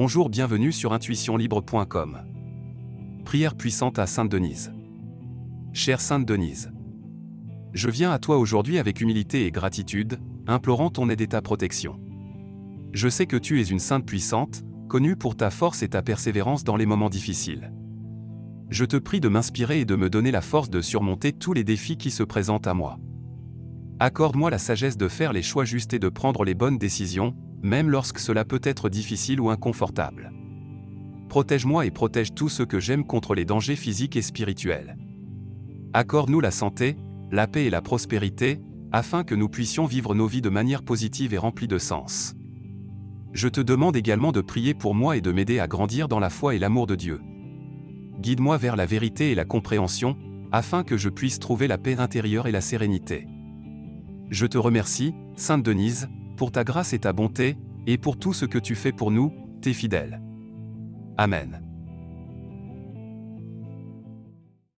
Bonjour, bienvenue sur intuitionlibre.com. Prière puissante à Sainte Denise. Chère Sainte Denise, je viens à toi aujourd'hui avec humilité et gratitude, implorant ton aide et ta protection. Je sais que tu es une sainte puissante, connue pour ta force et ta persévérance dans les moments difficiles. Je te prie de m'inspirer et de me donner la force de surmonter tous les défis qui se présentent à moi. Accorde-moi la sagesse de faire les choix justes et de prendre les bonnes décisions, même lorsque cela peut être difficile ou inconfortable. Protège-moi et protège tous ceux que j'aime contre les dangers physiques et spirituels. Accorde-nous la santé, la paix et la prospérité, afin que nous puissions vivre nos vies de manière positive et remplie de sens. Je te demande également de prier pour moi et de m'aider à grandir dans la foi et l'amour de Dieu. Guide-moi vers la vérité et la compréhension, afin que je puisse trouver la paix intérieure et la sérénité. Je te remercie, Sainte Denise, pour ta grâce et ta bonté, et pour tout ce que tu fais pour nous, tes fidèles. Amen.